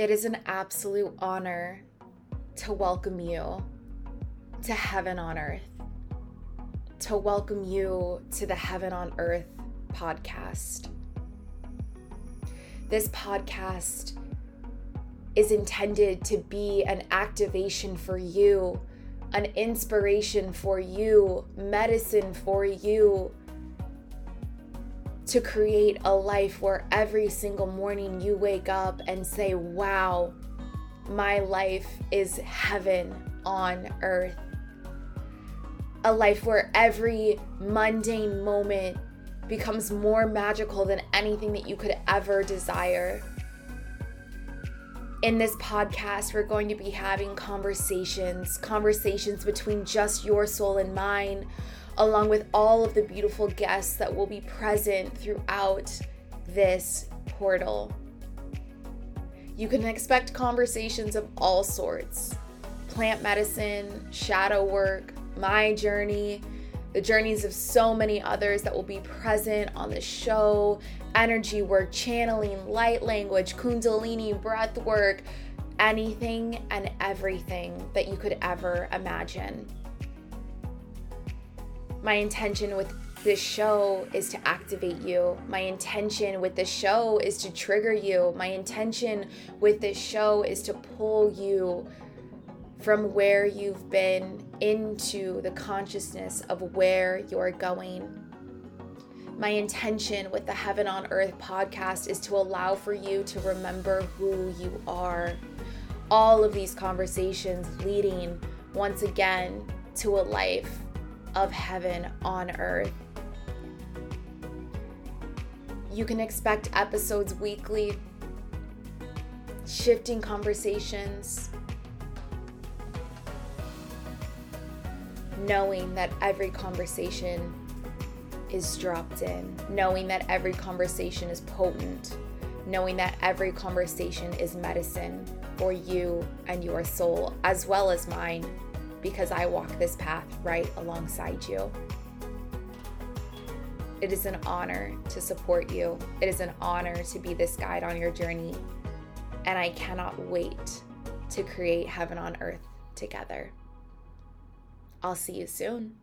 It is an absolute honor to welcome you to Heaven on Earth, to welcome you to the Heaven on Earth podcast. This podcast is intended to be an activation for you, an inspiration for you, medicine for you, to create a life where every single morning you wake up and say, Wow, my life is heaven on earth. A life where every mundane moment becomes more magical than anything that you could ever desire. In this podcast, we're going to be having conversations, conversations between just your soul and mine, along with all of the beautiful guests that will be present throughout this portal. You can expect conversations of all sorts plant medicine, shadow work, my journey, the journeys of so many others that will be present on the show energy work, channeling, light language, kundalini, breath work, anything and everything that you could ever imagine. My intention with this show is to activate you. My intention with this show is to trigger you. My intention with this show is to pull you from where you've been into the consciousness of where you're going. My intention with the Heaven on Earth podcast is to allow for you to remember who you are. All of these conversations leading once again to a life of heaven on earth. You can expect episodes weekly, shifting conversations, knowing that every conversation is dropped in, knowing that every conversation is potent, knowing that every conversation is medicine for you and your soul, as well as mine, because I walk this path right alongside you. It is an honor to support you. It is an honor to be this guide on your journey. And I cannot wait to create heaven on earth together. I'll see you soon.